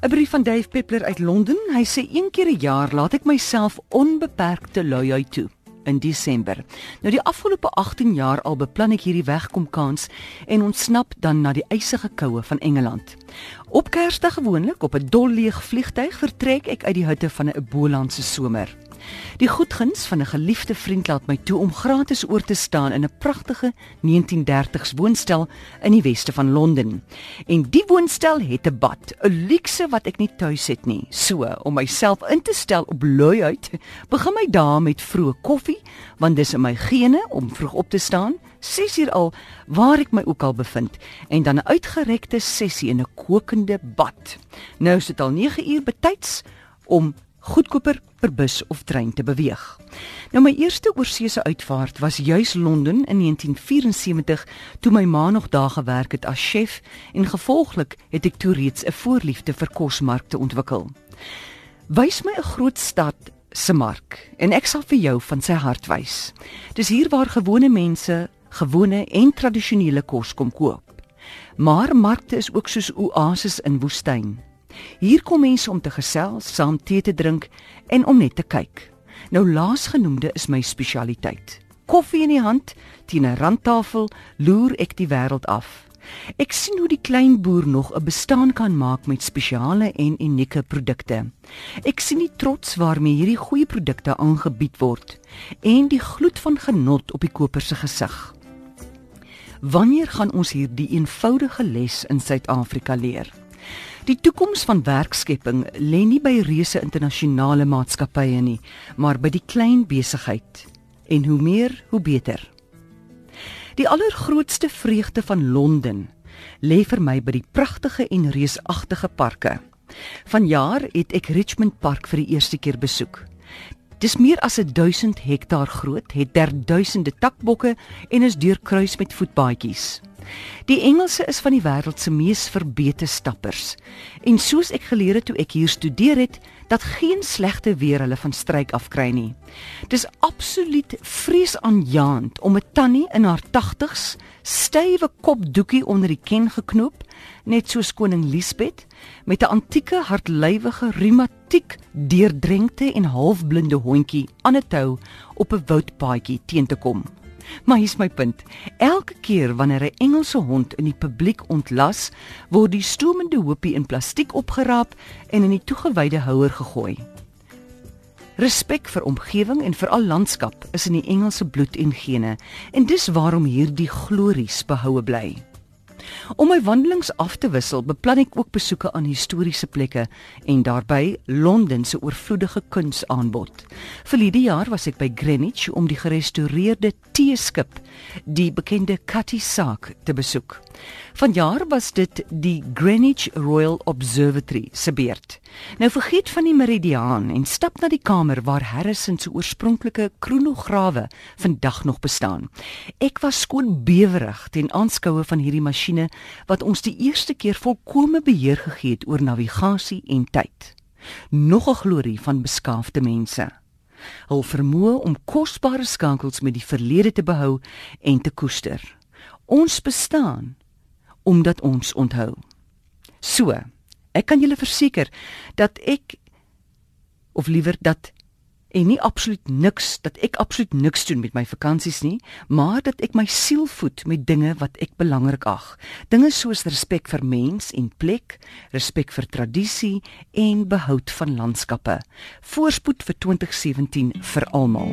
'n Brief van Dave Peppler uit Londen. Hy sê een keer 'n jaar laat ek myself onbeperkte luiheid toe in Desember. Nou die afgelope 18 jaar al beplan ek hierdie wegkomkans en ontsnap dan na die ysige koue van Engeland. Op Kersdag gewoonlik op 'n dolleeg vliegtyg vertrek ek uit die hutte van 'n Ebolandse somer. Die goedguns van 'n geliefde vriend laat my toe om gratis oor te staan in 'n pragtige 1930s woonstel in die weste van Londen. En die woonstel het 'n bad, 'n luukse wat ek nie tuis het nie. So, om myself in te stel op luiheid, begin my dae met vroeë koffie, want dis in my gene om vroeg op te staan. 6 uur al waar ek my ook al bevind en dan 'n uitgerekte sessie in 'n kokende bad. Nou is dit al 9 uur betyds om goedkoper per bus of trein te beweeg. Nou my eerste oorseese uitvaart was juis Londen in 1974 toe my ma nog daar gewerk het as chef en gevolglik het ek toe reeds 'n voorliefde vir kosmarkte ontwikkel. Wys my 'n groot stad se mark en ek sal vir jou van sy hart wys. Dis hier waar gewone mense gewone en tradisionele kos kom koop. Maar markte is ook soos oases in woestyn. Hier kom mense om te gesels, saam tee te drink en om net te kyk. Nou laasgenoemde is my spesialiteit. Koffie in die hand teen 'n randtafel loer ek die wêreld af. Ek sien hoe die klein boer nog 'n bestaan kan maak met spesiale en unieke produkte. Ek sien die trots waarmee hierdie goeie produkte aangebied word en die gloed van genot op die koper se gesig. Wanneer gaan ons hierdie eenvoudige les in Suid-Afrika leer? Die toekoms van werkskepping lê nie by reuse internasionale maatskappye nie, maar by die klein besigheid. En hoe meer, hoe beter. Die allergrootste vreugde van Londen lê vir my by die pragtige en reusagtige parke. Vanjaar het ek Richmond Park vir die eerste keer besoek. Dis meer as 1000 hektaar groot, het derduisende takbokke en is deurkruis met voetpaadjies. Die Engelse is van die wêreld se mees verbete stappers. En soos ek geleer het toe ek hier studeer het, dat geen slegte weer hulle van stryk afkry nie. Dis absoluut vreesaanjaend om 'n tannie in haar 80's stywe kopdoekie onder die ken geknoop, net soos koning Liesbeth, met 'n antieke hartlywige reumatiek deurdrenkte en halfblinde hondjie aan 'n tou op 'n woudpaadjie teen te kom. Maar hier's my punt. Elke keer wanneer 'n Engelse hond in die publiek ontlas, word die stoomende hoopie in plastiek opgeraap en in die toegewyde houer gegooi. Respek vir omgewing en veral landskap is in die Engelse bloed en gene en dis waarom hierdie glories behoue bly. Om my wandelings af te wissel, beplan ek ook besoeke aan historiese plekke en daarbey Londen se oorvloedige kunsaanbod. Verlede jaar was ek by Greenwich om die gerestoreerde teeskip, die bekende Cutty Sark, te besoek. Vanjaar was dit die Greenwich Royal Observatory se beurt. Nou vergeet van die meridiaan en stap na die kamer waar Harrison se oorspronklike kronograwe vandag nog bestaan. Ek was skoon bewerig ten aanskoue van hierdie masjiene wat ons die eerste keer volkomme beheer gegee het oor navigasie en tyd. Nog 'n glorie van beskaafde mense. Hul vermoë om kosbare skankels met die verlede te behou en te koester. Ons bestaan omdat ons onthou. So, ek kan julle verseker dat ek of liewer dat en nie absoluut niks dat ek absoluut niks doen met my vakansies nie, maar dat ek my siel voed met dinge wat ek belangrik ag. Dinge soos respek vir mens en plek, respek vir tradisie en behoud van landskappe. Voorspoed vir 2017 vir almal.